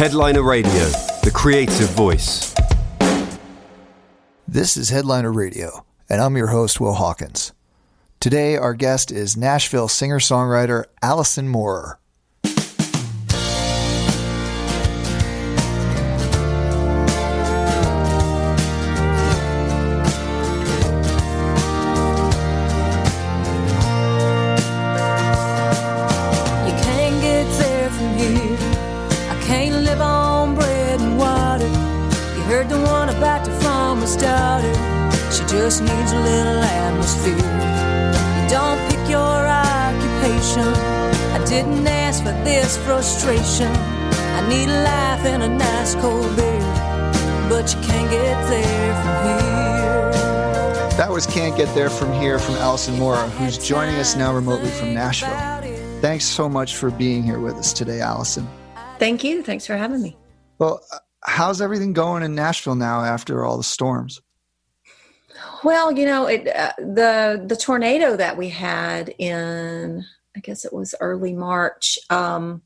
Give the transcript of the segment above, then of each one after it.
Headliner Radio, the creative voice. This is Headliner Radio, and I'm your host, Will Hawkins. Today, our guest is Nashville singer songwriter Allison Moorer. Frustration. I need a life and a nice cold beer. But you can't get there from here. That was Can't Get There From Here from Allison Moorer, who's joining us now remotely from Nashville. Thanks so much for being here with us today, Allison. Thank you. Thanks for having me. Well, uh, how's everything going in Nashville now after all the storms? Well, you know, it uh, the the tornado that we had in I guess it was early March um,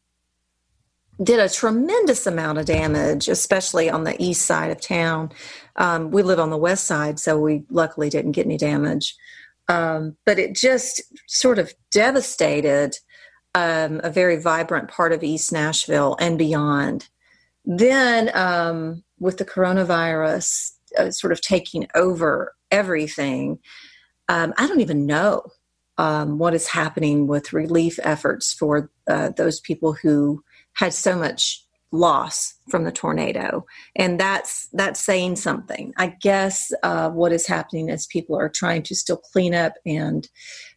did a tremendous amount of damage, especially on the east side of town. Um, we live on the west side, so we luckily didn't get any damage. Um, but it just sort of devastated um, a very vibrant part of East Nashville and beyond. Then, um, with the coronavirus uh, sort of taking over everything, um, I don't even know um, what is happening with relief efforts for uh, those people who had so much loss from the tornado and that's that's saying something i guess uh, what is happening is people are trying to still clean up and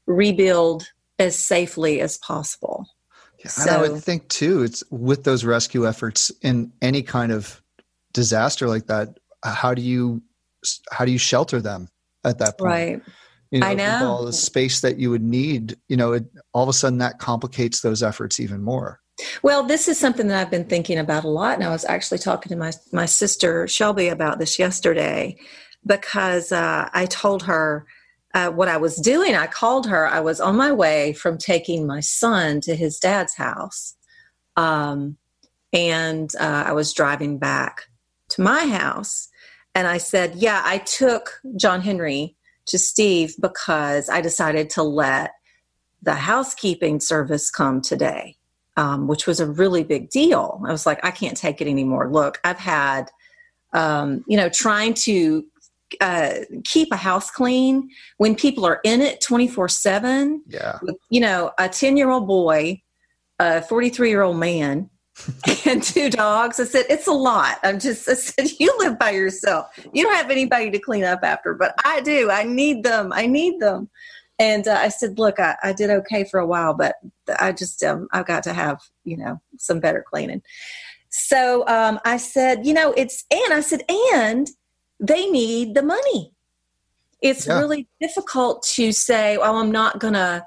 rebuild as safely as possible Yeah, and I would think too, it's with those rescue efforts in any kind of disaster like that. How do you how do you shelter them at that point? right You I know. all the space that you would need. You know, it, all of a sudden that complicates those efforts even more. Well, this is something that I've been thinking about a lot, and I was actually talking to my my sister Shelby about this yesterday because uh, I told her uh, what I was doing. I called her. I was on my way from taking my son to his dad's house, um, and uh, I was driving back to my house, and I said, "Yeah, I took John Henry to Steve because I decided to let the housekeeping service come today." Um, which was a really big deal. I was like, I can't take it anymore. Look, I've had, um, you know, trying to uh, keep a house clean when people are in it 24 7, Yeah. you know, a 10 year old boy, a 43 year old man, and two dogs. I said, it's a lot. I'm just, I said, you live by yourself. You don't have anybody to clean up after, but I do. I need them. I need them. And uh, I said, look, I, I did okay for a while, but I just, um, I've got to have, you know, some better cleaning. So um, I said, you know, it's, and I said, and they need the money. It's Yeah. really difficult to say, well, I'm not going to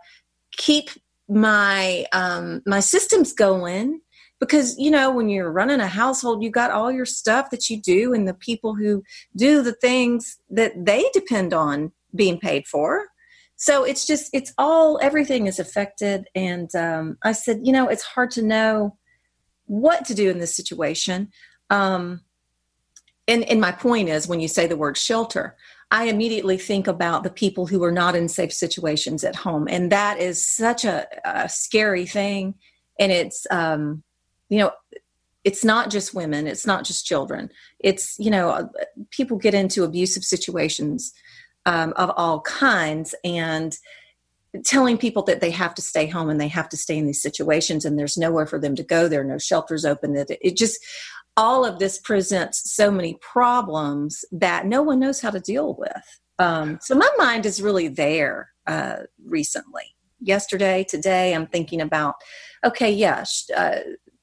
keep my um, my systems going because you know when you're running a household you got all your stuff that you do and the people who do the things that they depend on being paid for so it's just it's all everything is affected. And um, i said you know it's hard to know what to do in this situation. Um, and and my point is when you say the word shelter i immediately think about the people who are not in safe situations at home. And that is such a, a scary thing. And it's um, you know it's not just women. It's not just children. It's you know uh, people get into abusive situations um, of all kinds and telling people that they have to stay home and they have to stay in these situations and there's nowhere for them to go there are no shelters open that it just all of this presents so many problems that no one knows how to deal with. Um, so my mind is really there uh, recently. Yesterday today i'm thinking about okay yeah sh- uh,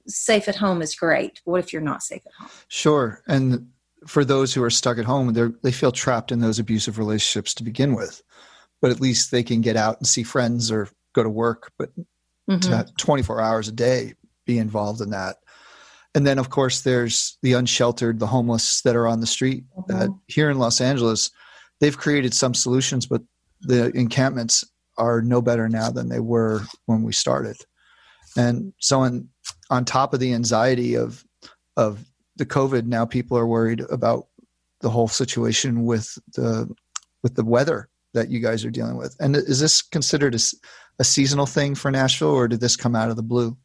safe at home is great. What if you're not safe at home? Sure. And for those who are stuck at home, they they feel trapped in those abusive relationships to begin with. But at least they can get out and see friends or go to work. But Mhm. to 24 hours a day be involved in that. And then, of course, there's the unsheltered, the homeless that are on the street. That here in Los Angeles, they've created some solutions, but the encampments are no better now than they were when we started. And so, on, on top of the anxiety of of the COVID. Now people are worried about the whole situation with the with the weather that you guys are dealing with. And is this considered a, a seasonal thing for Nashville, or did this come out of the blue?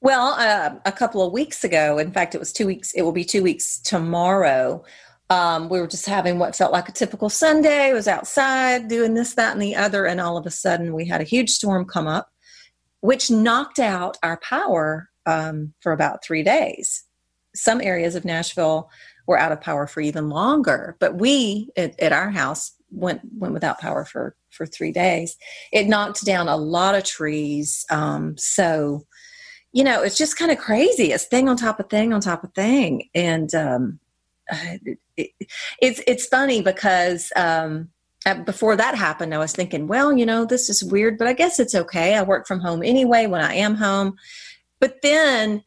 Well, uh, a couple of weeks ago, in fact, it was two weeks. It will be two weeks tomorrow. Um, we were just having what felt like a typical Sunday. I was outside doing this, that, and the other, and all of a sudden we had a huge storm come up, which knocked out our power um, for about three days. Some areas of Nashville were out of power for even longer, but we at, at our house went went without power for for three days. It knocked down a lot of trees. Um, so, you know, it's just kind of crazy. It's thing on top of thing on top of thing, and um, it, it, it's it's funny because um, before that happened, I was thinking, well, you know, this is weird, but I guess it's okay. I work from home anyway when I am home. But then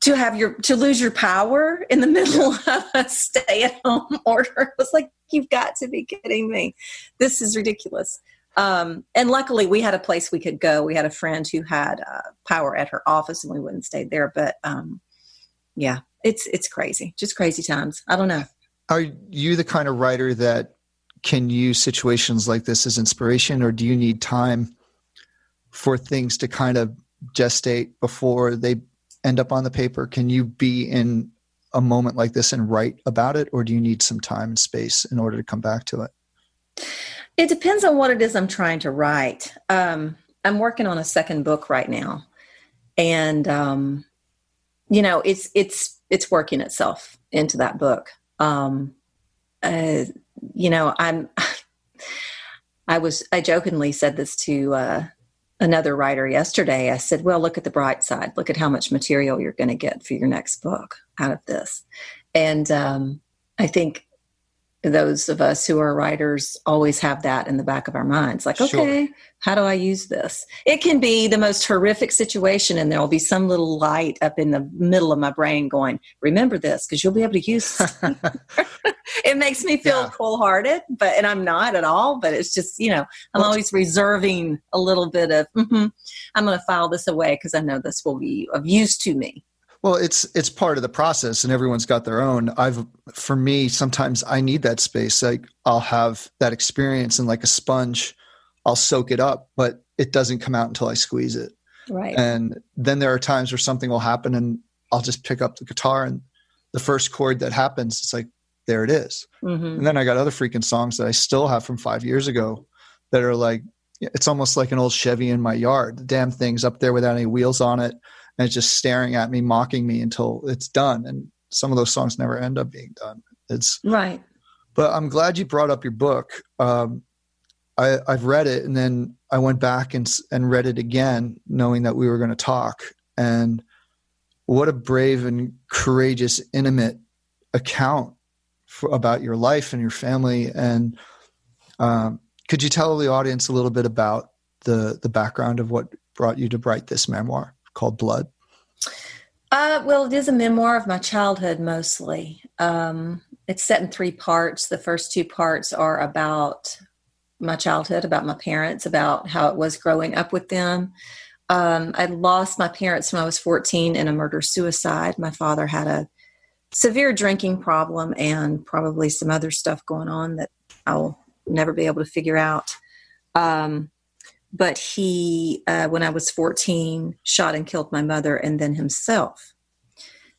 to have your to lose your power in the middle of a stay at home order. It was like you've got to be kidding me. This is ridiculous. Um, and luckily we had a place we could go. We had a friend who had uh, power at her office and we wouldn't stay there but um, yeah it's it's crazy. Just crazy times. I don't know. Are you the kind of writer that can use situations like this as inspiration or do you need time for things to kind of gestate before they end up on the paper? Can you be in a moment like this and write about it, or do you need some time and space in order to come back to it? It depends on what it is I'm trying to write. Um, I'm working on a second book right now, and um, you know, it's it's it's working itself into that book. Um, uh, you know, I'm. I was I jokingly said this to uh, another writer yesterday, I said, Well, look at the bright side. Look at how much material you're going to get for your next book out of this. And um, I think those of us who are writers always have that in the back of our minds like okay how do i use this? It can be the most horrific situation and there'll be some little light up in the middle of my brain going remember this because you'll be able to use it. Makes me feel yeah. cold-hearted but and i'm not at all but it's just you know i'm well, always reserving a little bit of mm-hmm, i'm going to file this away because i know this will be of use to me well, it's it's part of the process, and everyone's got their own. I've for me, sometimes I need that space. Like I'll have that experience, and like a sponge, I'll soak it up, but it doesn't come out until I squeeze it. Right. And then there are times where something will happen, and I'll just pick up the guitar, and the first chord that happens, it's like there it is. Mm-hmm. And then I got other freaking songs that I still have from five years ago that are like it's almost like an old Chevy in my yard. The damn thing's up there without any wheels on it and it's just staring at me, mocking me until it's done. And some of those songs never end up being done. It's right. But I'm glad you brought up your book. Um, I, I've read it, and then I went back and and read it again, knowing that we were going to talk. And what a brave and courageous, intimate account for, about your life and your family. And um, could you tell the audience a little bit about the the background of what brought you to write this memoir? Called Blood? Uh, well, it is a memoir of my childhood mostly. Um, it's set in three parts. The first two parts are about my childhood, about my parents, about how it was growing up with them. Um, I lost my parents when I was 14 in a murder suicide. My father had a severe drinking problem and probably some other stuff going on that I'll never be able to figure out. Um, but he, uh, when I was 14, shot and killed my mother and then himself.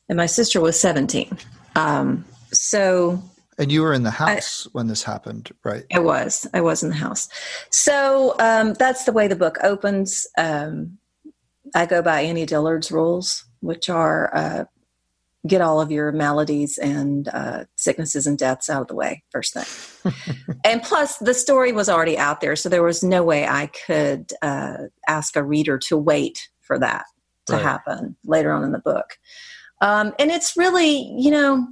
And my sister was 17. Um, so. And you were in the house I, when this happened, right? I was. I was in the house. So um, that's the way the book opens. Um, I go by Annie Dillard's rules, which are uh, get all of your maladies and uh, sicknesses and deaths out of the way first thing. and plus, the story was already out there, so there was no way I could uh, ask a reader to wait for that to right. happen later on in the book. Um, and it's really, you know,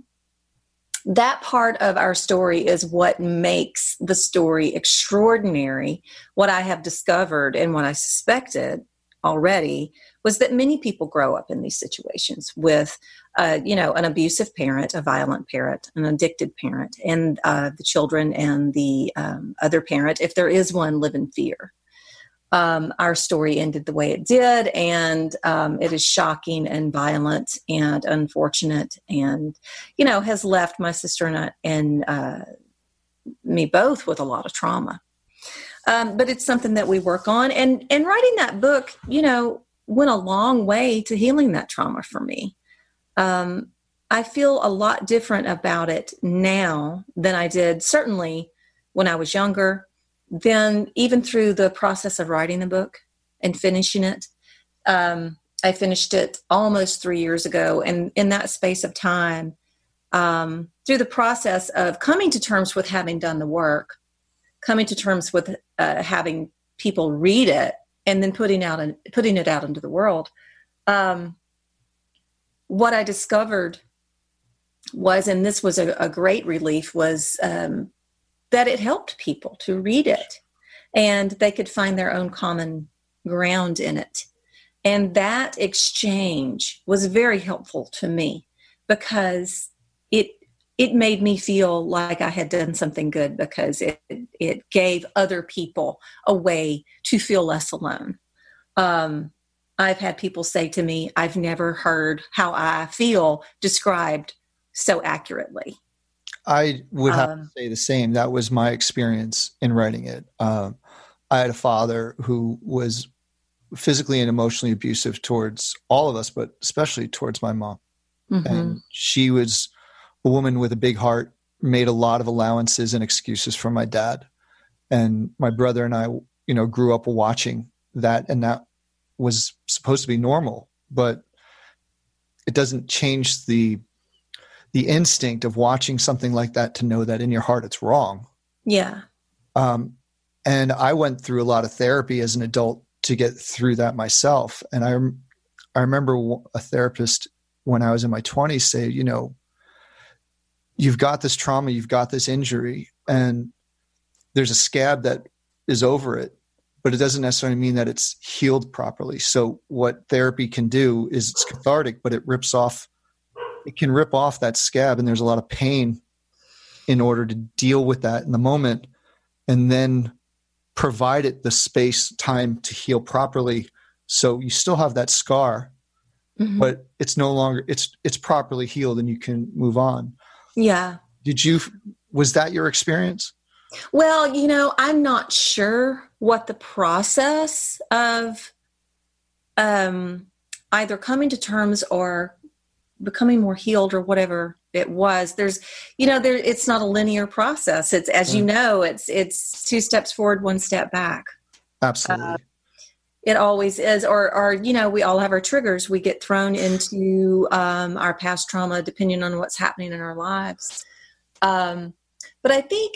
that part of our story is what makes the story extraordinary. What I have discovered and what I suspected already was that many people grow up in these situations with, uh, you know, an abusive parent, a violent parent, an addicted parent, and uh, the children and the um, other parent, if there is one, live in fear. um, our story ended the way it did, and um, it is shocking and violent and unfortunate, and you know has left my sister and, I, and uh, me both with a lot of trauma. Um, but it's something that we work on, and and writing that book, you know, went a long way to healing that trauma for me. Um, I feel a lot different about it now than I did certainly when I was younger then even through the process of writing the book and finishing it. Um, i finished it almost three years ago and in that space of time um, through the process of coming to terms with having done the work coming to terms with uh, having people read it and then putting out and putting it out into the world um, what i discovered was and this was a, a great relief was um, that it helped people to read it and they could find their own common ground in it. And that exchange was very helpful to me because it it made me feel like I had done something good because it it gave other people a way to feel less alone. Um, I've had people say to me, "I've never heard how I feel described so accurately." I would have um, to say the same. That was my experience in writing it. Um, I had a father who was physically and emotionally abusive towards all of us, but especially towards my mom. Mm-hmm. And she was a woman with a big heart, made a lot of allowances and excuses for my dad. And my brother and I, you know, grew up watching that, and that was supposed to be normal, but it doesn't change the the instinct of watching something like that to know that in your heart it's wrong. Yeah. Um, and I went through a lot of therapy as an adult to get through that myself. And I, I remember a therapist when I was in my 20s say, you know, you've got this trauma, you've got this injury, and there's a scab that is over it, but it doesn't necessarily mean that it's healed properly. So, what therapy can do is it's cathartic, but it rips off it can rip off that scab and there's a lot of pain in order to deal with that in the moment and then provide it the space time to heal properly so you still have that scar mm-hmm. but it's no longer it's it's properly healed and you can move on yeah did you was that your experience well you know i'm not sure what the process of um either coming to terms or becoming more healed or whatever it was. There's you know there it's not a linear process. It's as you mm. know it's it's two steps forward one step back. Absolutely. Uh, it always is or or you know we all have our triggers. We get thrown into um, our past trauma depending on what's happening in our lives. Um, but i think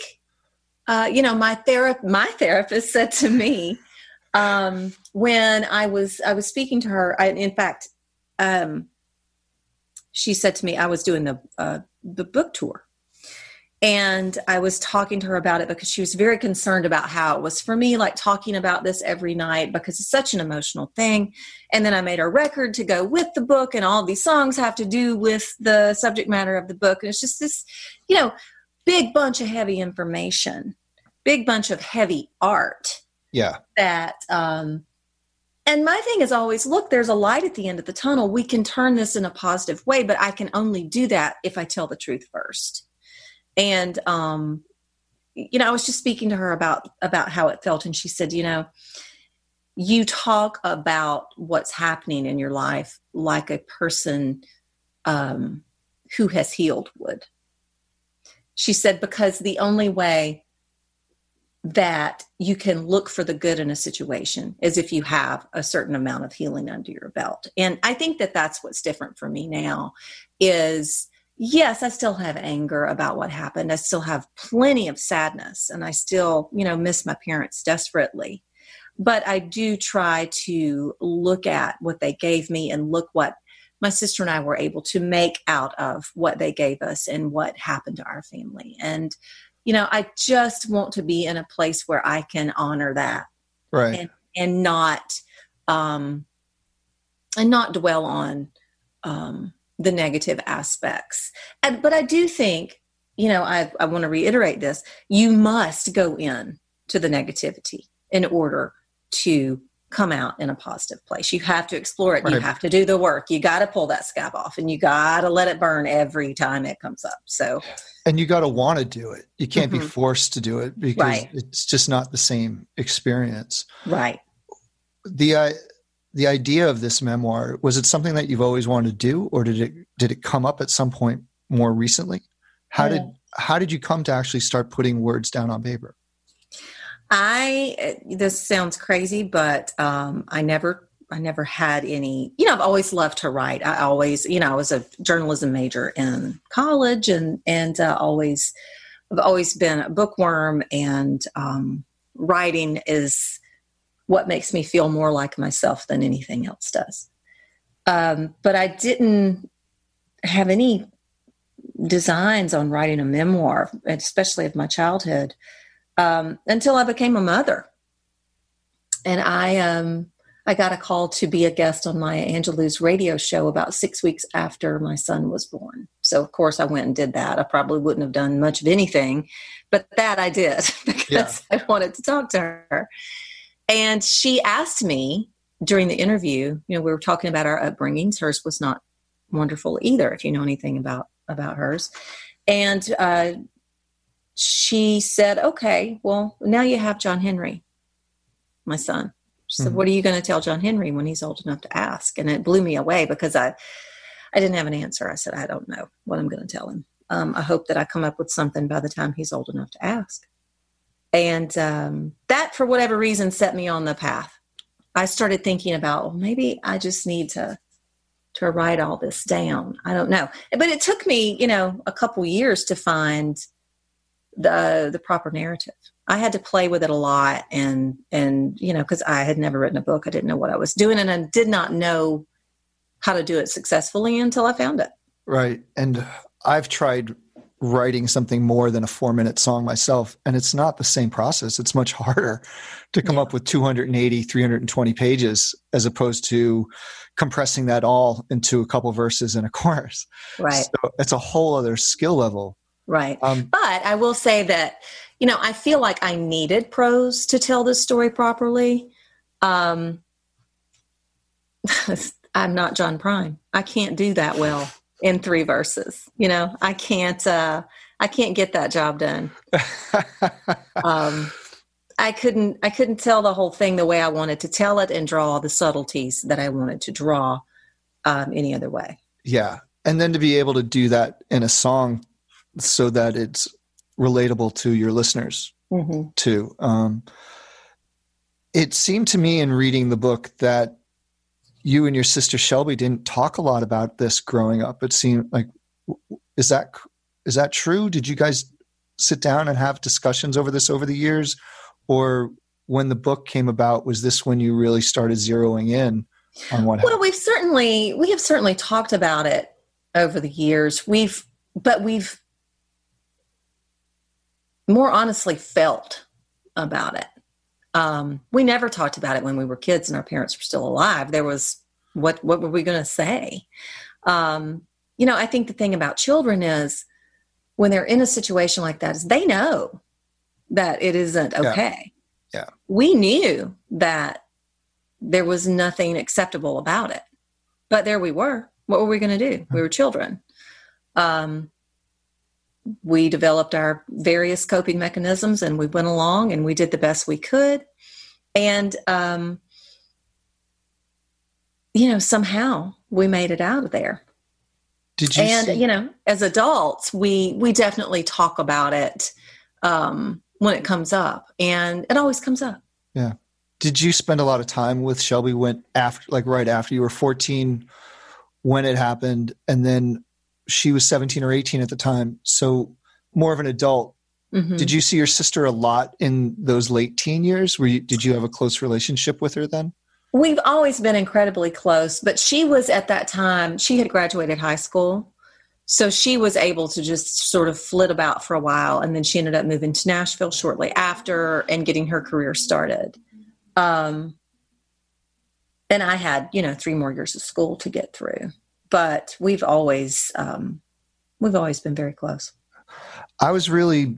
uh, you know my therapist my therapist said to me um, when i was i was speaking to her I, in fact um, she said to me, I was doing the uh, the book tour, and I was talking to her about it because she was very concerned about how it was for me, like talking about this every night because it's such an emotional thing. And then I made a record to go with the book, and all these songs have to do with the subject matter of the book, and it's just this, you know, big bunch of heavy information, big bunch of heavy art. Yeah, that um, and my thing is always look there's a light at the end of the tunnel. We can turn this in a positive way but i can only do that if i tell the truth first. And um you know i was just speaking to her about about how it felt and she said you know you talk about what's happening in your life like a person um who has healed would she said because the only way that you can look for the good in a situation as if you have a certain amount of healing under your belt. And i think that that's what's different for me now is yes i still have anger about what happened. I still have plenty of sadness and i still you know miss my parents desperately. But i do try to look at what they gave me and look what my sister and I were able to make out of what they gave us and what happened to our family. And you know, I just want to be in a place where I can honor that. Right. And, and not, um, and not dwell on, um, the negative aspects. And, but I do think, you know, I, I want to reiterate this. You must go in to the negativity in order to come out in a positive place. You have to explore it. You have to do the work. You got to pull that scab off and you got to let it burn every time it comes up. So, and you got to want to do it. You can't be Mhm. forced to do it because Right. it's just not the same experience. right. The uh, the idea of this memoir was it something that you've always wanted to do, or did it did it come up at some point more recently? How did how did you come to actually start putting words down on paper? I this sounds crazy, but um, I never I never had any. You know, I've always loved to write. I always, you know, I was a journalism major in college, and and uh, always I've always been a bookworm, and um, writing is what makes me feel more like myself than anything else does. Um, but I didn't have any designs on writing a memoir, especially of my childhood um, until I became a mother. And I um, I got a call to be a guest on Maya Angelou's radio show about six weeks after my son was born. So of course I went and did that. I probably wouldn't have done much of anything, but that I did because I wanted to talk to her. And she asked me during the interview, you know, we were talking about our upbringings. Hers was not wonderful either, if you know anything about about hers. And uh, she said, "Okay, well, now you have John Henry, my son." She said, Mhm. "What are you going to tell John Henry when he's old enough to ask?" And it blew me away because I, I didn't have an answer. I said, "I don't know what I'm going to tell him. Um, I hope that I come up with something by the time he's old enough to ask." And um, that, for whatever reason, set me on the path. I started thinking about, well, maybe I just need to to write all this down. I don't know, but it took me, you know, a couple years to find the the proper narrative. I had to play with it a lot, and and you know, because I had never written a book, I didn't know what I was doing, and I did not know how to do it successfully until I found it. Right. And I've tried writing something more than a four minute song myself, and it's not the same process. It's much harder to come Yeah. up with 280, 320 pages as opposed to compressing that all into a couple verses and a chorus. Right, So it's a whole other skill level. Right. Um, But I will say that, you know, I feel like I needed prose to tell this story properly. Um, I'm not John Prine. I can't do that well in three verses. You know, I can't. Uh, I can't get that job done. Um, I couldn't. I couldn't tell the whole thing the way I wanted to tell it and draw the subtleties that I wanted to draw um, any other way. yeah. And then to be able to do that in a song so that it's relatable to your listeners Mm-hmm. too. Um, it seemed to me in reading the book that you and your sister Shelby didn't talk a lot about this growing up. It seemed like is that is that true? Did you guys sit down and have discussions over this over the years, or when the book came about, was this when you really started zeroing in on what Well, happened? we've certainly we have certainly talked about it over the years. We've but we've more honestly felt about it. Um, we never talked about it when we were kids and our parents were still alive. There was what what were we going to say? Um, you know, I think the thing about children is when they're in a situation like that is they know that it isn't Yeah. okay. Yeah. We knew that there was nothing acceptable about it. But there we were. What were we going to do? We were children. Um, we developed our various coping mechanisms and we went along and we did the best we could. And, um, you know, somehow we made it out of there. Did you and, see- you know, as adults, we, we definitely talk about it um, when it comes up. And it always comes up. Yeah. Did you spend a lot of time with Shelby when after like right after you were 14 when it happened and then she was 17 or 18 at the time so more of an adult Mhm. did you see your sister a lot in those late teen years were you did you have a close relationship with her then We've always been incredibly close, but she was at that time, she had graduated high school. So she was able to just sort of flit about for a while. And then she ended up moving to Nashville shortly after and getting her career started. Um, and I had, you know, three more years of school to get through. But we've always, um, we've always been very close. i was really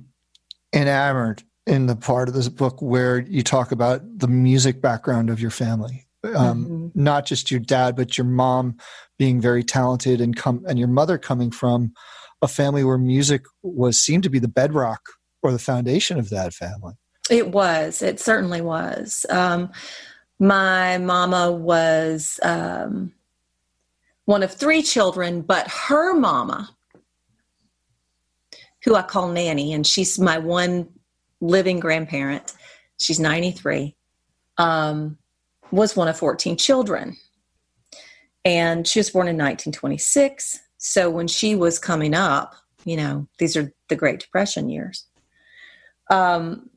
enamored in the part of this book where you talk about the music background of your family. Um, Mhm. Not just your dad, but your mom being very talented and come and your mother coming from a family where music was seemed to be the bedrock or the foundation of that family. It was. It certainly was. Um, my mama was um, one of three children, but her mama, who I call Nanny, and she's my one living grandparent, she's 93, um, was one of 14 children. And she was born in 1926. So when she was coming up, you know, these are the Great Depression years. Um,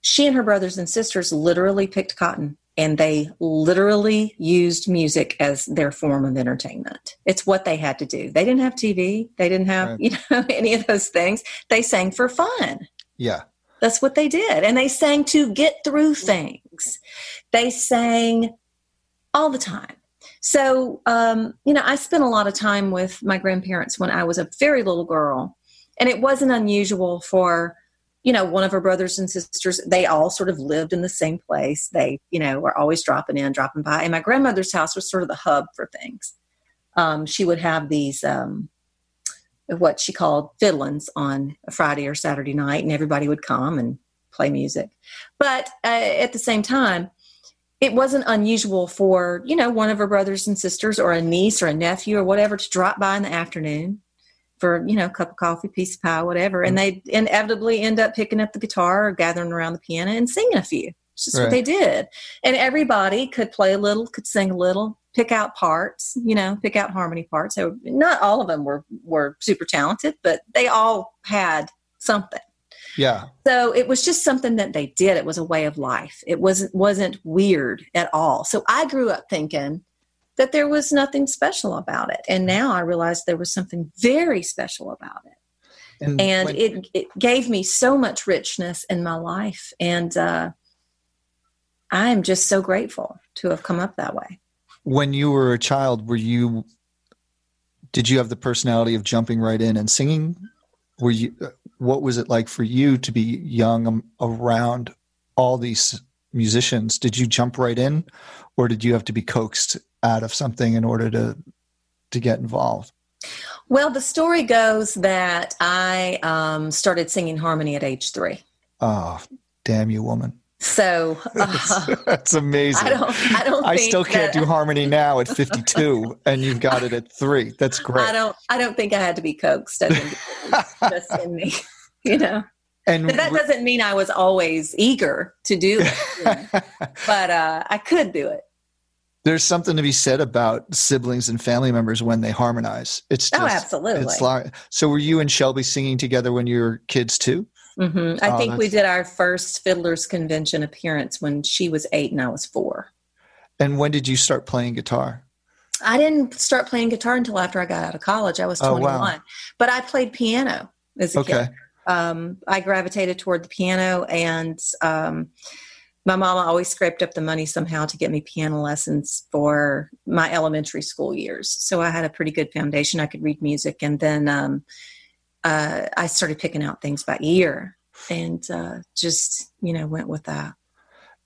she and her brothers and sisters literally picked cotton and they literally used music as their form of entertainment. It's what they had to do. They didn't have TV, they didn't have, Right. you know, any of those things. They sang for fun. Yeah. That's what they did. And they sang to get through things. They sang all the time. So, um, you know, I spent a lot of time with my grandparents when I was a very little girl. And it wasn't unusual for, you know, one of her brothers and sisters, they all sort of lived in the same place. They, you know, were always dropping in, dropping by. And my grandmother's house was sort of the hub for things. Um, she would have these, um, what she called fiddlings on a Friday or Saturday night, and everybody would come and play music. But uh, at the same time, it wasn't unusual for you know one of her brothers and sisters or a niece or a nephew or whatever to drop by in the afternoon for you know a cup of coffee piece of pie whatever. And mm-hmm. they inevitably end up picking up the guitar or gathering around the piano and singing a few. It's just Right. what they did. And everybody could play a little could sing a little pick out parts you know pick out harmony parts. So not all of them were were super talented but they all had something. Yeah. so it was just something that they did. It was a way of life. It wasn't wasn't weird at all. So i grew up thinking that there was nothing special about it and now i realize there was something very special about it and when- it, it gave me so much richness in my life and uh, i'm just so grateful to have come up that way when you were a child, were you did you have the personality of jumping right in and singing? Were you what was it like for you to be young um, around all these musicians? Did you jump right in or did you have to be coaxed out of something in order to to get involved? well the story goes that i um, started singing harmony at age three Oh, damn you woman. so That's, uh, that's amazing. i don't i don't I still can't that- do harmony now at 52 and you've got it at 3. That's great. I don't. I don't think I had to be coaxed. I think just in me, you know. and But that doesn't mean I was always eager to do it. you know. But uh, I could do it. There's something to be said about siblings and family members when they harmonize. It's just, oh, absolutely. It's so were you and Shelby singing together when you were kids too? hmm I Oh, think we did our first Fiddlers Convention appearance when she was eight and I was four. And when did you start playing guitar? I didn't start playing guitar until after I got out of college. I was Oh, 21, wow. but I played piano as a Okay. kid. um, I gravitated toward the piano, and um, my mama always scraped up the money somehow to get me piano lessons for my elementary school years. So I had a pretty good foundation. I could read music, and then um, uh, I started picking out things by ear, and uh, just you know went with that.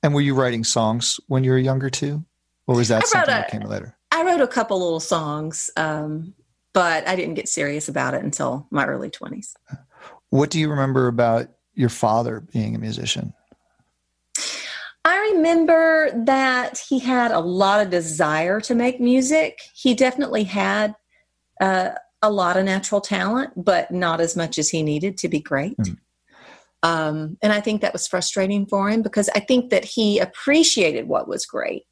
And were you writing songs when you were younger too? Or was that something a- that came later? I wrote a couple little songs, um, but I didn't get serious about it until my early twenties. What do you remember about your father being a musician? I remember that he had a lot of desire to make music. He definitely had uh, a lot of natural talent, but not as much as he needed to be great. Hmm. Um, and I think that was frustrating for him because I think that he appreciated what was great.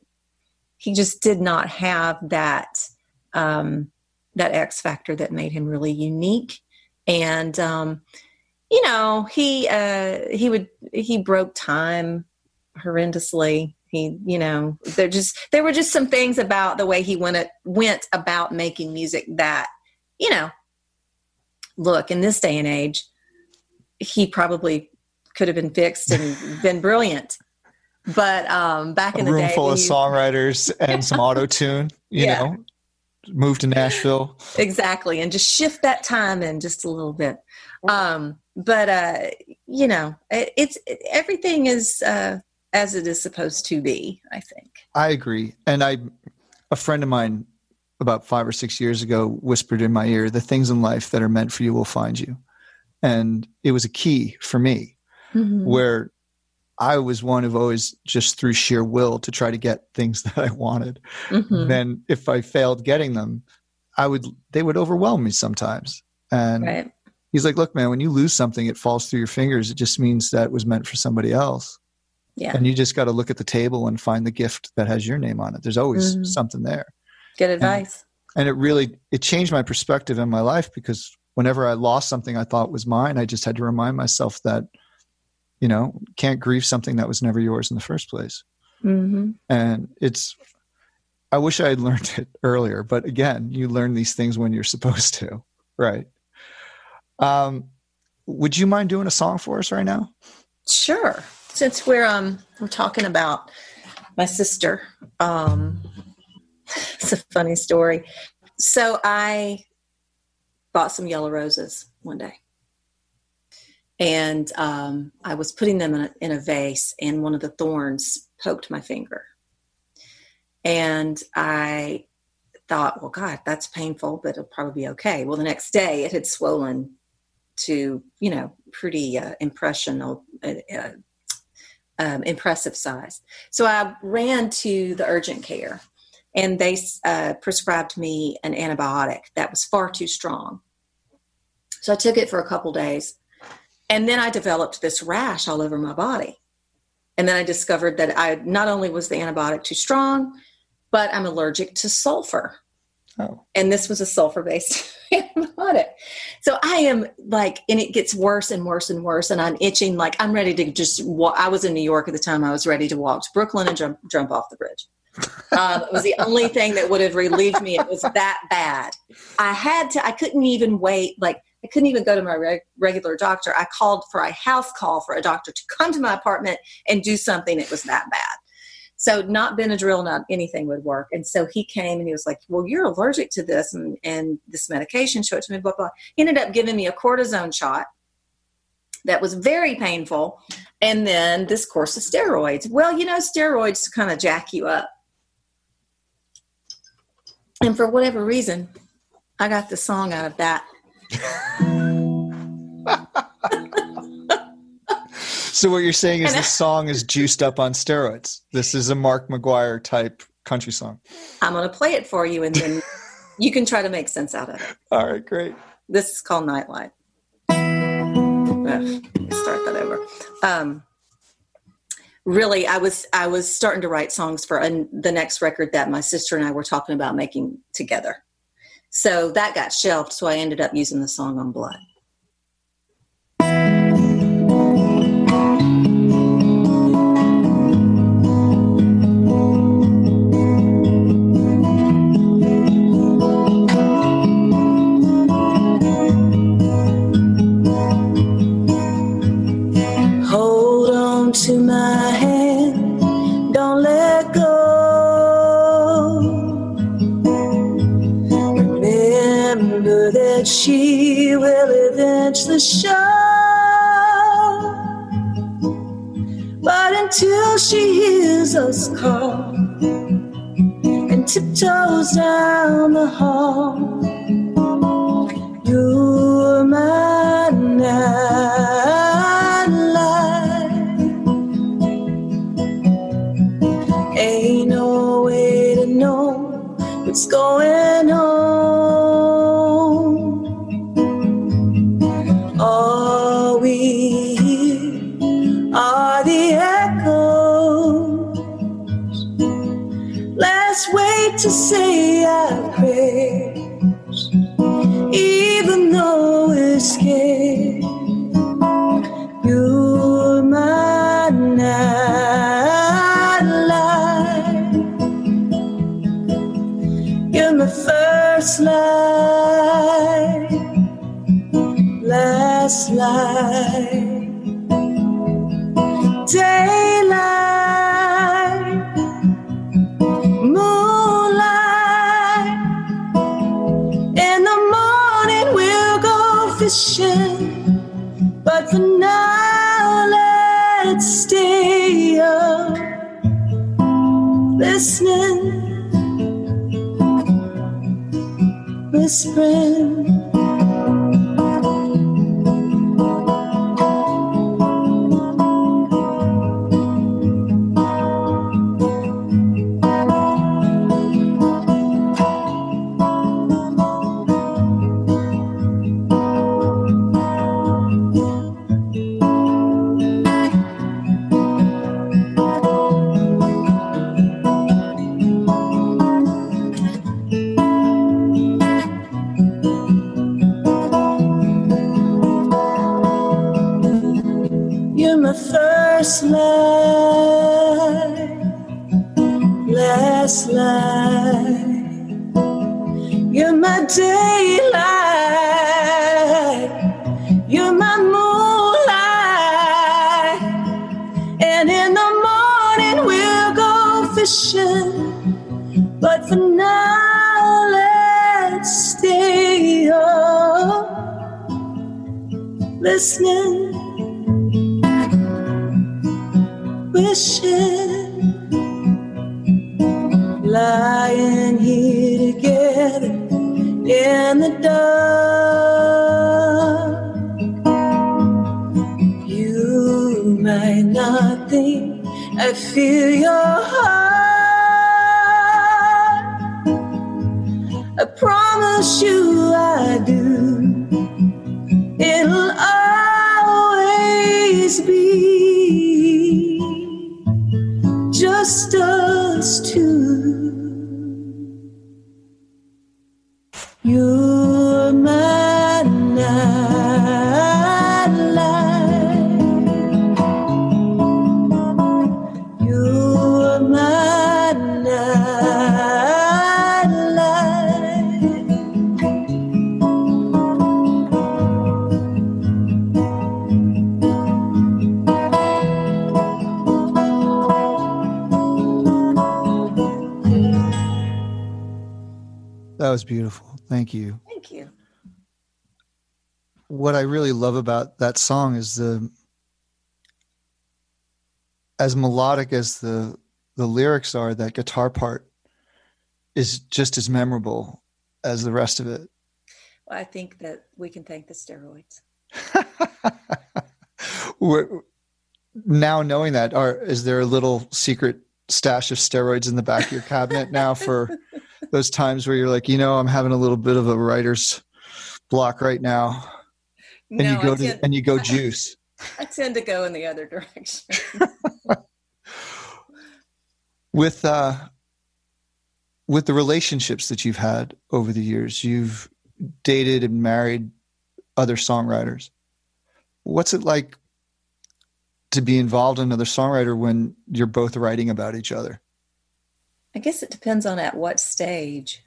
He just did not have that um, that X factor that made him really unique. And um, you know, he uh, he would he broke time horrendously. He, you know, there just there were just some things about the way he went it, went about making music that, you know, look in this day and age, he probably could have been fixed and been brilliant. But um, back A in the room day, full of you- songwriters and some auto tune, you Yeah. know, moved to Nashville. exactly and just shift that time in just a little bit um but uh you know, it, it's it, everything is uh, as it is supposed to be. I think. I agree. And I, a friend of mine about five or six years ago whispered in my ear, the things in life that are meant for you will find you. And it was a key for me Mhm. where I was one of always just through sheer will to try to get things that I wanted. Mhm. Then if I failed getting them, I would, they would overwhelm me sometimes. And Right. he's like, look, man, when you lose something, it falls through your fingers. It just means that it was meant for somebody else. Yeah. And you just got to look at the table and find the gift that has your name on it. There's always Mhm. something there. Good advice. And it really it changed my perspective in my life because whenever I lost something I thought was mine, I just had to remind myself that, you know, can't grieve something that was never yours in the first place. hmm And it's I wish I had learned it earlier, but again, you learn these things when you're supposed to, right? Um, would you mind doing a song for us right now? Sure. Since we're um we're talking about my sister, um it's a funny story. So I bought some yellow roses one day. And um, I was putting them in a, in a vase, and one of the thorns poked my finger. And I thought, well, God, that's painful, but it'll probably be okay. Well, the next day it had swollen to, you know, pretty uh, impressional, uh, uh, um, impressive size. So I ran to the urgent care and they uh, prescribed me an antibiotic that was far too strong. So I took it for a couple days and then I developed this rash all over my body. And then I discovered that I not only was the antibiotic too strong, but I'm allergic to sulfur Oh, and this was a sulfur based antibiotic. So I am like, and it gets worse and worse and worse, and I'm itching. Like I'm ready to just. Wa- I was in New York at the time. I was ready to walk to Brooklyn and jump jump off the bridge. Um, it was the only thing that would have relieved me. It was that bad. I had to. I couldn't even wait. Like I couldn't even go to my reg- regular doctor. I called for a house call for a doctor to come to my apartment and do something. It was that bad. So not Benadryl, not anything would work. And so he came and he was like, "Well, you're allergic to this and, and this medication. Show it to me." Blah blah. He ended up giving me a cortisone shot that was very painful, and then this course of steroids. Well, you know, steroids kind of jack you up, and for whatever reason, I got the song out of that. So what you're saying is And I- this song is juiced up on steroids. This is a Mark McGwire type country song. I'm going to play it for you, and then you can try to make sense out of it. All right, great. This is called Nightlight. Ugh, let me start that over. Um, really, I was I was starting to write songs for an, the next record that my sister and I were talking about making together. So that got shelved. So I ended up using the song on Blood. Eventually show. But until she hears us call and tiptoes down the hall, You're first light, last light, daylight, moonlight. In the morning we'll go fishing, but for night. let's stay up listening, whispering. You're listening wishing, lying here together in the dark. You might not think I feel your heart. I promise you I do. Was beautiful. Thank you. Thank you. What I really love about that song is the as melodic as the the lyrics are, that guitar part is just as memorable as the rest of it. Well, I think that we can thank the steroids. Now knowing that, are is there a little secret stash of steroids in the back of your cabinet now for those times where you're like, you know, I'm having a little bit of a writer's block right now, and no, you go I, to and you go juice. I tend to go in the other direction. with uh with the relationships that you've had over the years you've dated and married other songwriters what's it like to be involved in another songwriter when you're both writing about each other I guess it depends on at what stage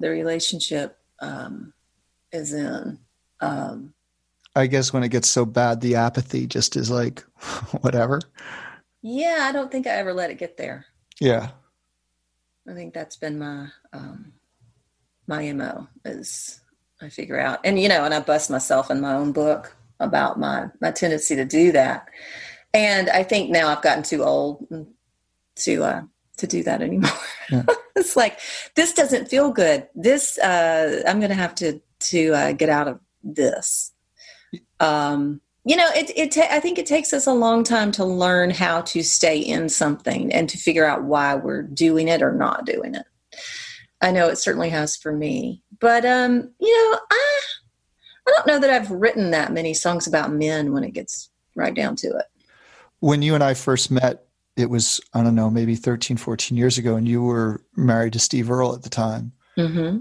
the relationship um, is in. Um, i guess when it gets so bad the apathy just is like whatever yeah, I don't think I ever let it get there. yeah I think that's been my um, my mo is I figure out, and you know, and I bust myself in my own book about my my tendency to do that. And I think now I've gotten too old to uh, to do that anymore. Yeah. it's like this doesn't feel good. This uh, I'm going to have to to uh, get out of this. Um, you know, it it ta- I think it takes us a long time to learn how to stay in something and to figure out why we're doing it or not doing it. I know it certainly has for me, but um, you know, I I don't know that I've written that many songs about men when it gets right down to it. when you and i first met it was i don't know maybe 13 14 years ago and you were married to steve earle at the time Mm-hmm.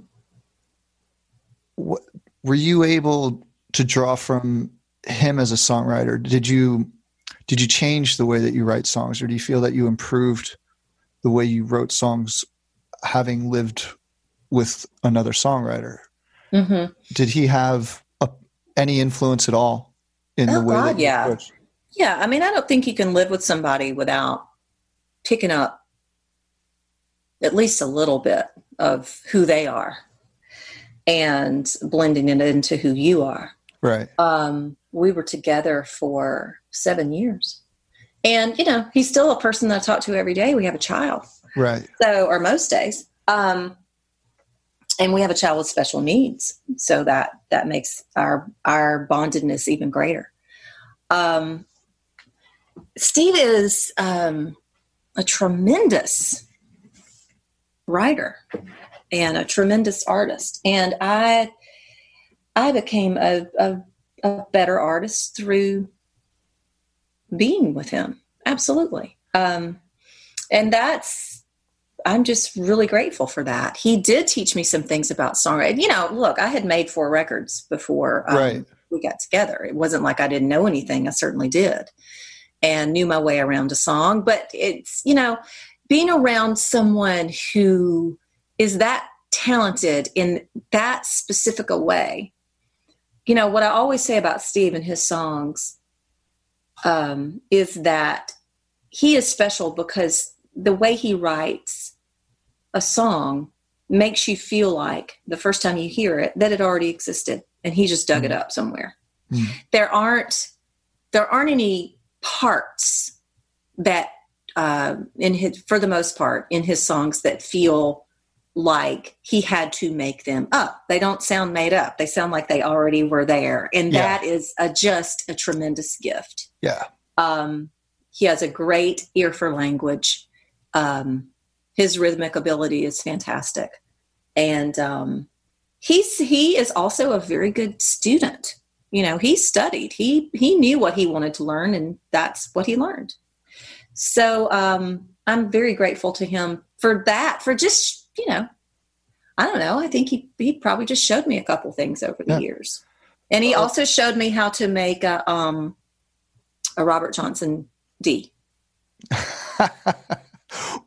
what, were you able to draw from him as a songwriter did you did you change the way that you write songs or do you feel that you improved the way you wrote songs having lived with another songwriter Mm-hmm. did he have a, any influence at all in the Oh, way God, yeah. Yeah, I mean, I don't think you can live with somebody without picking up at least a little bit of who they are and blending it into who you are. right Um, we were together for seven years. and you know he's still a person that i talk to every day we have a child Right. so or most days um and we have a child with special needs so that that makes our our bondedness even greater um steve is um a tremendous writer and a tremendous artist. And i i became a, a, a better artist through being with him. Absolutely. Um and that's i'm just really grateful for that. He did teach me some things about songwriting. You know look i had made four records before um, Right. we got together. It wasn't like i didn't know anything. I certainly did and knew my way around a song but it's you know being around someone who is that talented in that specific a way. You know what i always say about steve and his songs um, is that he is special because the way he writes a song makes you feel like the first time you hear it that it already existed and he just dug it up somewhere. Mm. there aren't there aren't any parts that uh, in his for the most part in his songs that feel like he had to make them up they don't sound made up they sound like they already were there and Yeah. that is a, just a tremendous gift Yeah. um, he has a great ear for language. Um, his rhythmic ability is fantastic, and um, he's he is also a very good student. You know, he studied. He he knew what he wanted to learn, and that's what he learned. So um, I'm very grateful to him for that. For just you know, I don't know. I think he he probably just showed me a couple things over the Yeah. years, and he also showed me how to make a um, a Robert Johnson D.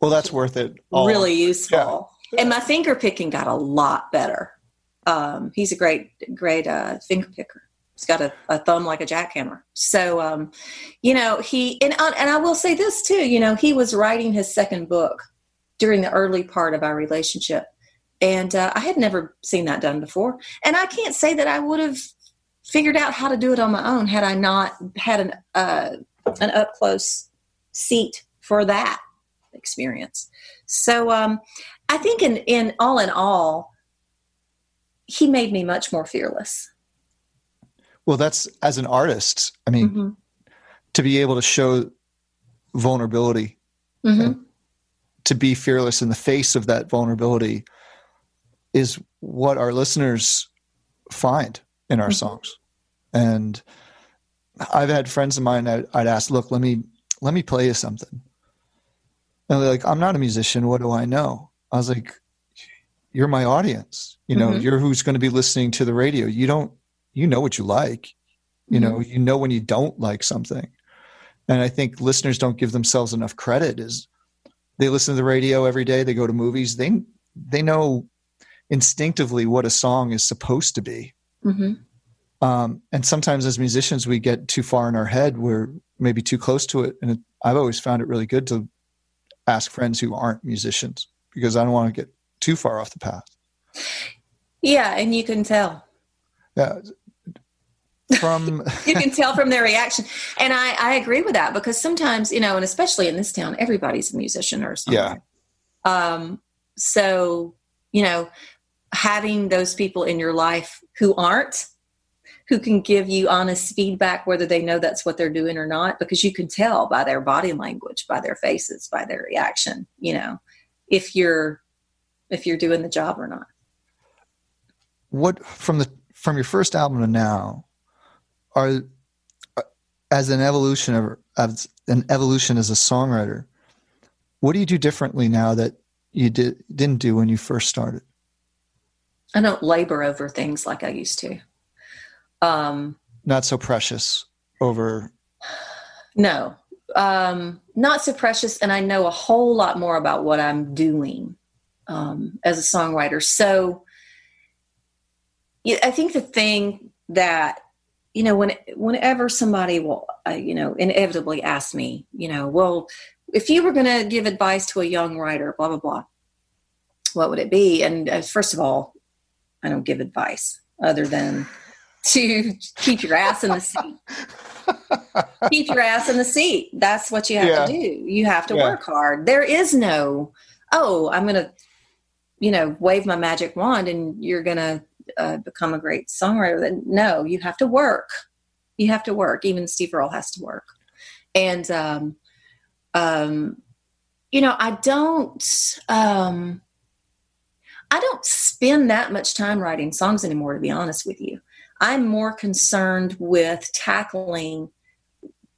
well, that's worth it. all. Really useful. And my finger picking got a lot better. Um, he's a great, great uh, finger picker. He's got a, a thumb like a jackhammer. So, um, you know, he and uh, and I will say this too. You know, he was writing his second book during the early part of our relationship, and uh, I had never seen that done before. And I can't say that I would have figured out how to do it on my own had I not had an uh, an up close seat for that experience. So um, I think in in all in all, he made me much more fearless. Well, that's as an artist. I mean, Mhm. to be able to show vulnerability, Mhm. to be fearless in the face of that vulnerability, is what our listeners find in our Mhm. songs. And I've had friends of mine. I'd, I'd ask, "Look, let me let me play you something." And they're like, "I'm not a musician. What do I know?" I was like, "You're my audience. You know, Mhm. you're who's going to be listening to the radio. You don't. You know what you like. You know, you know when you don't like something." And I think listeners don't give themselves enough credit. Is they listen to the radio every day, they go to movies, they they know instinctively what a song is supposed to be. Mhm. Um, and sometimes as musicians, we get too far in our head. We're maybe too close to it. And it, I've always found it really good to ask friends who aren't musicians because I don't want to get too far off the path. Yeah, and you can tell. Yeah. From You can tell from their reaction, and I I agree with that because sometimes you know, and especially in this town, everybody's a musician or something. Yeah. Um. So you know, having those people in your life who aren't who can give you honest feedback whether they know that's what they're doing or not because you can tell by their body language by their faces by their reaction you know if you're if you're doing the job or not what from the from your first album to now are as an evolution of as an evolution as a songwriter what do you do differently now that you did didn't do when you first started? I don't labor over things like i used to. Um not so precious over no. Um not so precious and i know a whole lot more about what i'm doing um as a songwriter. So i think the thing that you know when whenever somebody will uh, you know inevitably ask me you know well if you were going to give advice to a young writer blah blah blah what would it be and uh, first of all i don't give advice other than to keep your ass in the seat keep your ass in the seat. That's what you have Yeah. to do. You have to Yeah. work hard. There is no, oh, I'm going to, you know, wave my magic wand and you're going to uh, become a great songwriter. No, you have to work. You have to work. Even Steve Earle has to work. And, um, um, you know, I don't, um, I don't spend that much time writing songs anymore, to be honest with you. I'm more concerned with tackling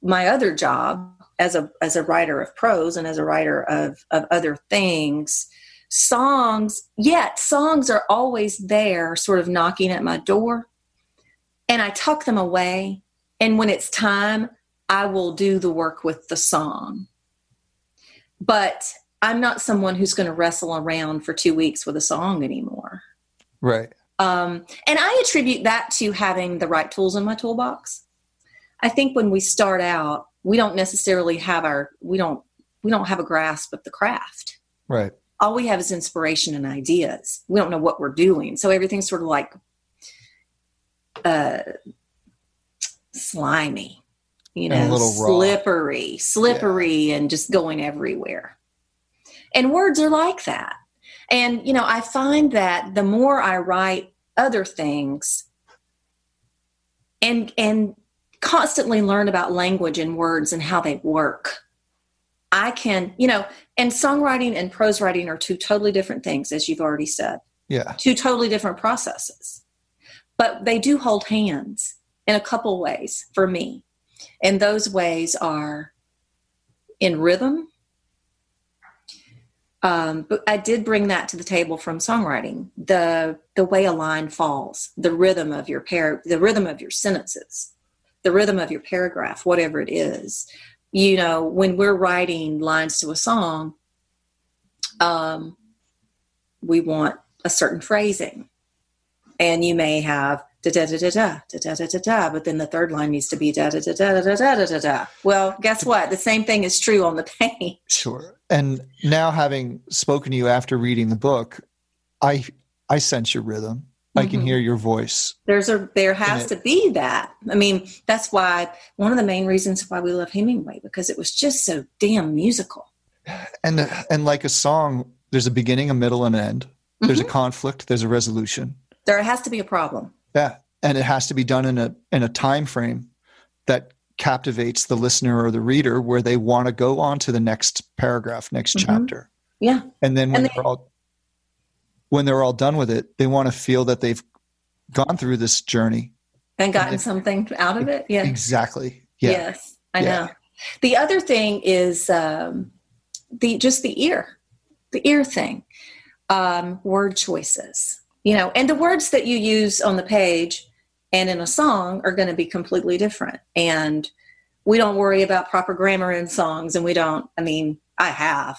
my other job as a as a writer of prose and as a writer of of other things songs yet songs are always there sort of knocking at my door and i tuck them away and when it's time i will do the work with the song but i'm not someone who's going to wrestle around for two weeks with a song anymore Right. um, and I attribute that to having the right tools in my toolbox. I think when we start out, we don't necessarily have our we don't we don't have a grasp of the craft. Right. All we have is inspiration and ideas. We don't know what we're doing, so everything's sort of like uh, slimy, you know, And a little raw. slippery, slippery, and just going everywhere. And words are like that. And, you know, I find that the more I write other things and, and constantly learn about language and words and how they work, I can, you know, and songwriting and prose writing are two totally different things, as you've already said, Yeah. two totally different processes. But they do hold hands in a couple ways for me. And those ways are in rhythm. Um, but I did bring that to the table from songwriting. The the way a line falls, the rhythm of your par- the rhythm of your sentences, the rhythm of your paragraph, whatever it is. You know, when we're writing lines to a song, um, we want a certain phrasing, and you may have da da da da da da da da da da, but then the third line needs to be da da da da da da da da da. Well, guess what? The same thing is true on the page. Sure. And now having spoken to you after reading the book, I I sense your rhythm. I can hear your voice. there's a there has to be that i mean that's why one of the main reasons why we love hemingway because it was just so damn musical And and like a song, there's a beginning, a middle, and an end. There's Mm-hmm. a conflict, there's a resolution. there has to be a problem Yeah. And it has to be done in a in a time frame that captivates the listener or the reader where they want to go on to the next paragraph, next Mhm. chapter. yeah And then when And they, are all when they're all done with it, they want to feel that they've gone through this journey. and gotten then- something out of it yeah Exactly. Yeah. yes i Yeah. know the other thing is um the just the ear the ear thing um word choices you know and the words that you use on the page and in a song are going to be completely different and we don't worry about proper grammar in songs and we don't i mean i have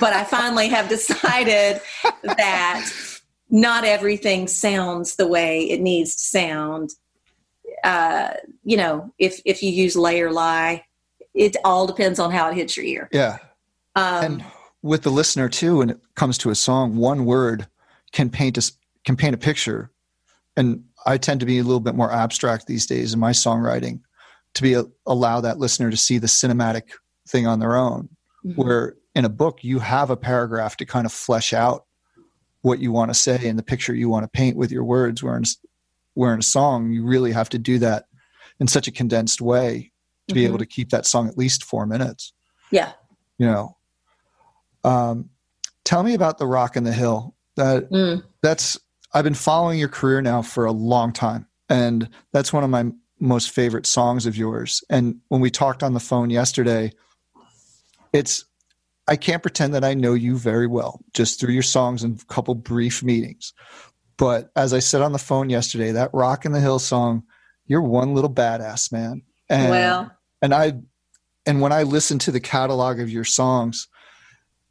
but i finally have decided that not everything sounds the way it needs to sound uh, you know if if you use layer lie it all depends on how it hits your ear Yeah. um, and with the listener too when it comes to a song one word can paint us can paint a picture and i tend to be a little bit more abstract these days in my songwriting to be a, allow that listener to see the cinematic thing on their own mhm. where in a book you have a paragraph to kind of flesh out what you want to say and the picture you want to paint with your words. Where in, where in a song you really have to do that in such a condensed way to be Mhm. able to keep that song at least four minutes. Yeah. You know? Um, tell me about the rock and the hill. That Mm. that's i've been following your career now for a long time and that's one of my most favorite songs of yours. And when we talked on the phone yesterday it's i can't pretend that i know you very well just through your songs and a couple brief meetings. But as i said on the phone yesterday that rock in the hill song you're one little badass man. And well. and I and when I listen to the catalog of your songs,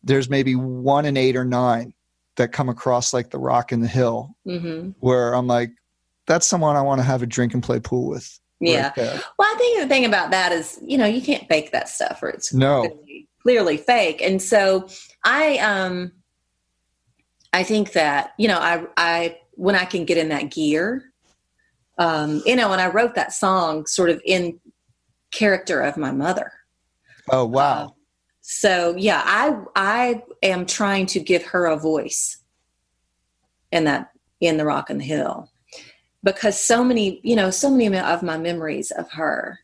there's maybe one in eight or nine that come across like the rock in the hill, hmm where I'm like, that's someone I want to have a drink and play pool with. yeah. right well i think the thing about that is you know you can't fake that stuff or it's No. Clearly fake and so i um i think that you know i i when i can get in that gear um you know and i wrote that song sort of in character of my mother. Oh wow. Uh, so yeah, I I am trying to give her a voice in that in the rock and the hill because so many you know so many of my memories of her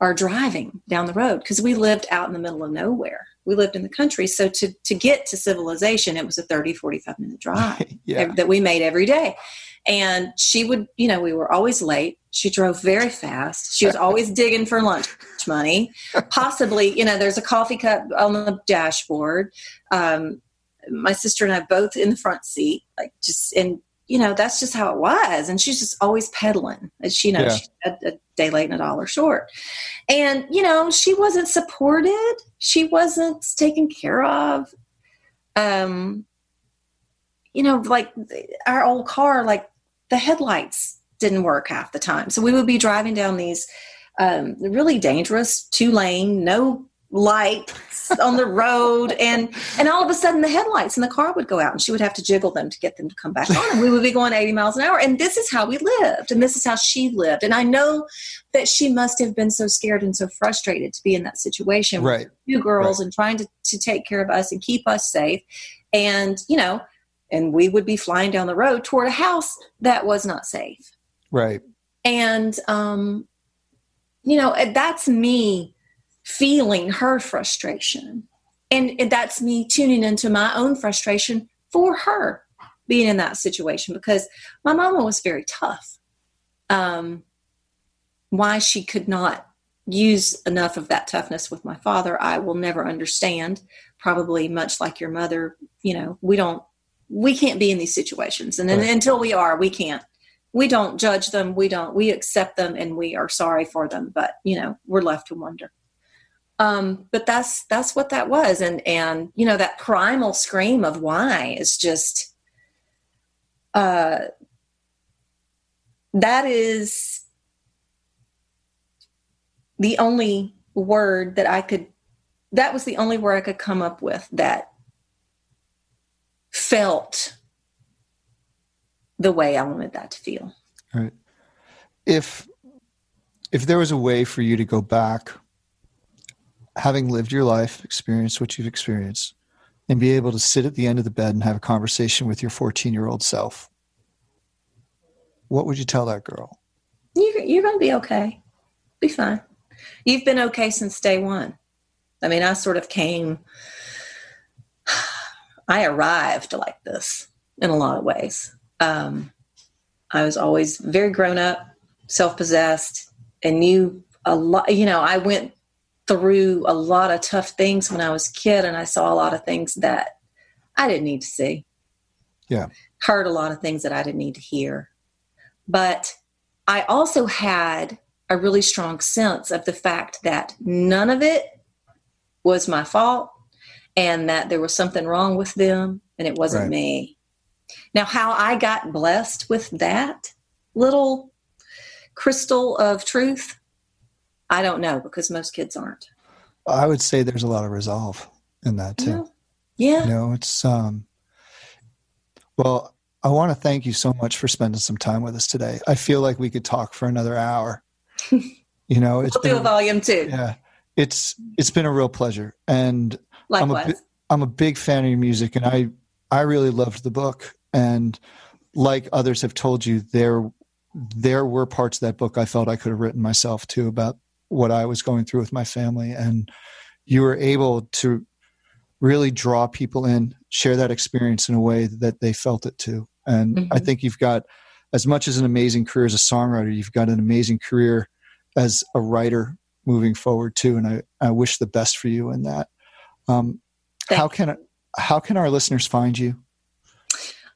are driving down the road because we lived out in the middle of nowhere. We lived in the country. So to to get to civilization it was a 30 45 minute drive yeah. that we made every day. And she would you know we were always late. She drove very fast. She was always digging for lunch money. Possibly you know there's a coffee cup on the dashboard. Um, my sister and i both in the front seat like just and you know that's just how it was. And she's just always pedaling as she knows. Yeah. she's a, a day late and a dollar short. And you know she wasn't supported. She wasn't taken care of. Um you know like our old car like the headlights didn't work half the time. So we would be driving down these um, really dangerous two lane no lights on the road and and all of a sudden the headlights in the car would go out and she would have to jiggle them to get them to come back on and we would be going 80 miles an hour and this is how we lived and this is how she lived and i know that she must have been so scared and so frustrated to be in that situation Right. two girls and trying to, to take care of us and keep us safe and you know and we would be flying down the road toward a house that was not safe Right. and um you know that's me feeling her frustration. And, and that's me tuning into my own frustration for her being in that situation because my mama was very tough. Um why she could not use enough of that toughness with my father i will never understand. Probably much like your mother you know we don't we can't be in these situations. And then until we are we can't. We don't judge them we don't we accept them and we are sorry for them but you know we're left to wonder um but that's that's what that was and and you know that primal scream of why is just uh that is the only word that i could that was the only word i could come up with that felt the way i wanted that to feel Right. If if there was a way for you to go back, having lived your life, experienced what you've experienced, and be able to sit at the end of the bed and have a conversation with your 14 year old self, what would you tell that girl? you're, you're going to be okay. Be fine. You've been okay since day one. I mean, I sort of came, I arrived like this in a lot of ways. Um, I was always very grown up, self possessed, and knew a lot. You know, I went through a lot of tough things when I was a kid, and I saw a lot of things that I didn't need to see. Yeah. Heard a lot of things that I didn't need to hear. But I also had a really strong sense of the fact that none of it was my fault and that there was something wrong with them and it wasn't Right. me. Now, how I got blessed with that little crystal of truth, I don't know because most kids aren't. I would say there's a lot of resolve in that too. Yeah. You know, it's um well, I want to thank you so much for spending some time with us today. I feel like we could talk for another hour. you know, it's We'll do a volume two. yeah, it's it's been a real pleasure, and I'm a Likewise. I'm a big fan of your music, and I I really loved the book. And like others have told you, there there were parts of that book I felt I could have written myself too about what I was going through with my family, and you were able to really draw people in, share that experience in a way that they felt it too. And I Mhm. think you've got as much as an amazing career as a songwriter, you've got an amazing career as a writer moving forward too. And I, I wish the best for you in that. Um, how can how can our listeners find you?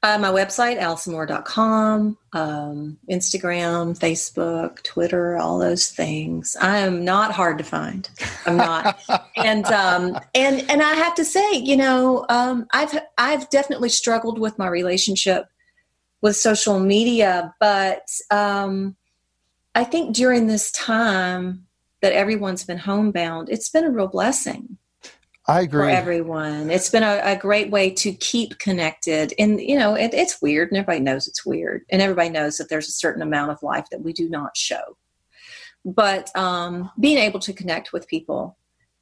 Uh, my website, allisonmoorer.com, um, Instagram, Facebook, Twitter, all those things. I am not hard to find. I'm not. and um, and and I have to say, you know, um, I've I've definitely struggled with my relationship with social media, but um, I think during this time that everyone's been homebound, it's been a real blessing I agree. for everyone. It's been a, a great way to keep connected. And, you know, it, it's weird and everybody knows it's weird. And everybody knows that there's a certain amount of life that we do not show. but um, being able to connect with people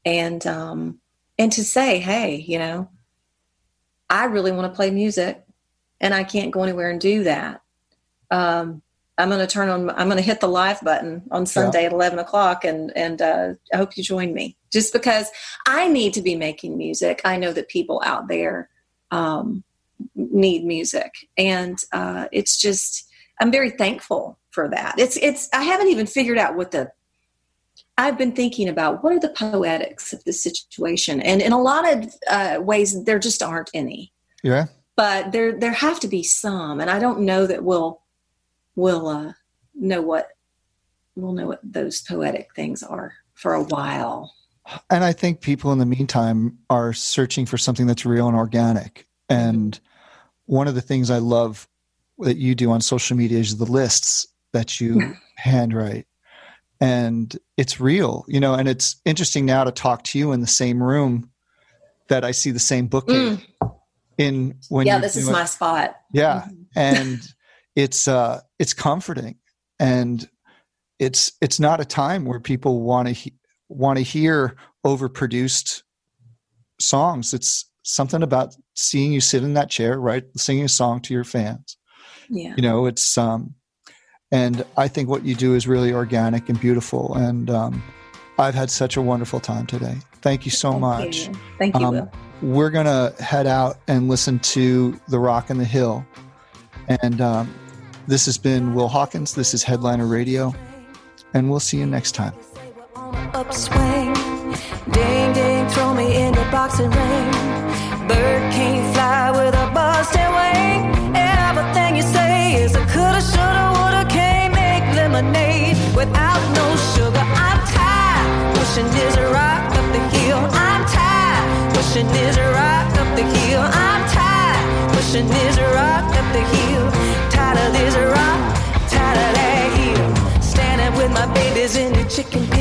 and um, and to say, hey, you know, I really want to play music, and I can't go anywhere and do that. Um, I'm going to turn on. I'm going to hit the live button on Sunday yeah. at 11 o'clock, and and uh, I hope you join me. Just because I need to be making music, I know that people out there um, need music, and uh, it's just I'm very thankful for that. It's it's I haven't even figured out what the I've been thinking about what are the poetics of this situation, and in a lot of uh, ways, there just aren't any. Yeah. But there there have to be some, and I don't know that we'll we'll uh, know what we'll know what those poetic things are for a while. And I think people in the meantime are searching for something that's real and organic. And one of the things I love that you do on social media is the lists that you handwrite and it's real you know and it's interesting now to talk to you in the same room that i see the same bookcase mm. in when yeah this is my spot yeah mm-hmm. and it's uh it's comforting and it's it's not a time where people want to he- want to hear overproduced songs. It's something about seeing you sit in that chair right singing a song to your fans. Yeah. You know it's um and i think what you do is really organic and beautiful and um i've had such a wonderful time today. Thank you so thank much. you. thank you um, we're gonna head out and listen to the rock and the hill. And um, this has been will hawkins. This is headliner radio. And we'll see you next time upswing. Ding ding throw me in the boxing ring. Bird can't fly with a busted wing. Everything you say is a coulda shoulda woulda can't make lemonade. Without no sugar i'm tired. Pushing this rock up the hill. I'm tired. Pushing this rock up the hill. I'm tired. Pushing this rock up the hill. Tired of this rock tired of that hill. Standing with my babies in the chicken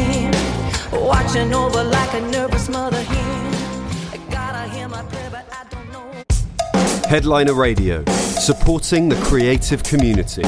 watching over like a nervous mother hen prayer Headliner Radio, supporting the creative community.